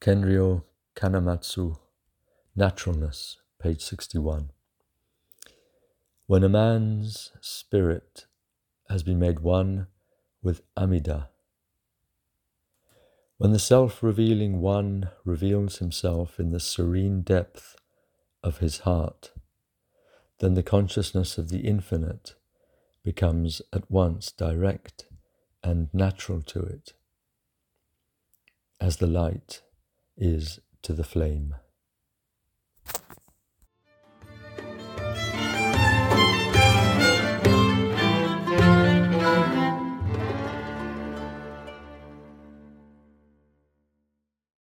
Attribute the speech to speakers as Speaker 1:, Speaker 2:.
Speaker 1: Kenryo Kanamatsu, Naturalness, page 61. When a man's spirit has been made one with Amida, when the self revealing one reveals himself in the serene depth of his heart, then the consciousness of the infinite becomes at once direct and natural to it, as the light is to the flame.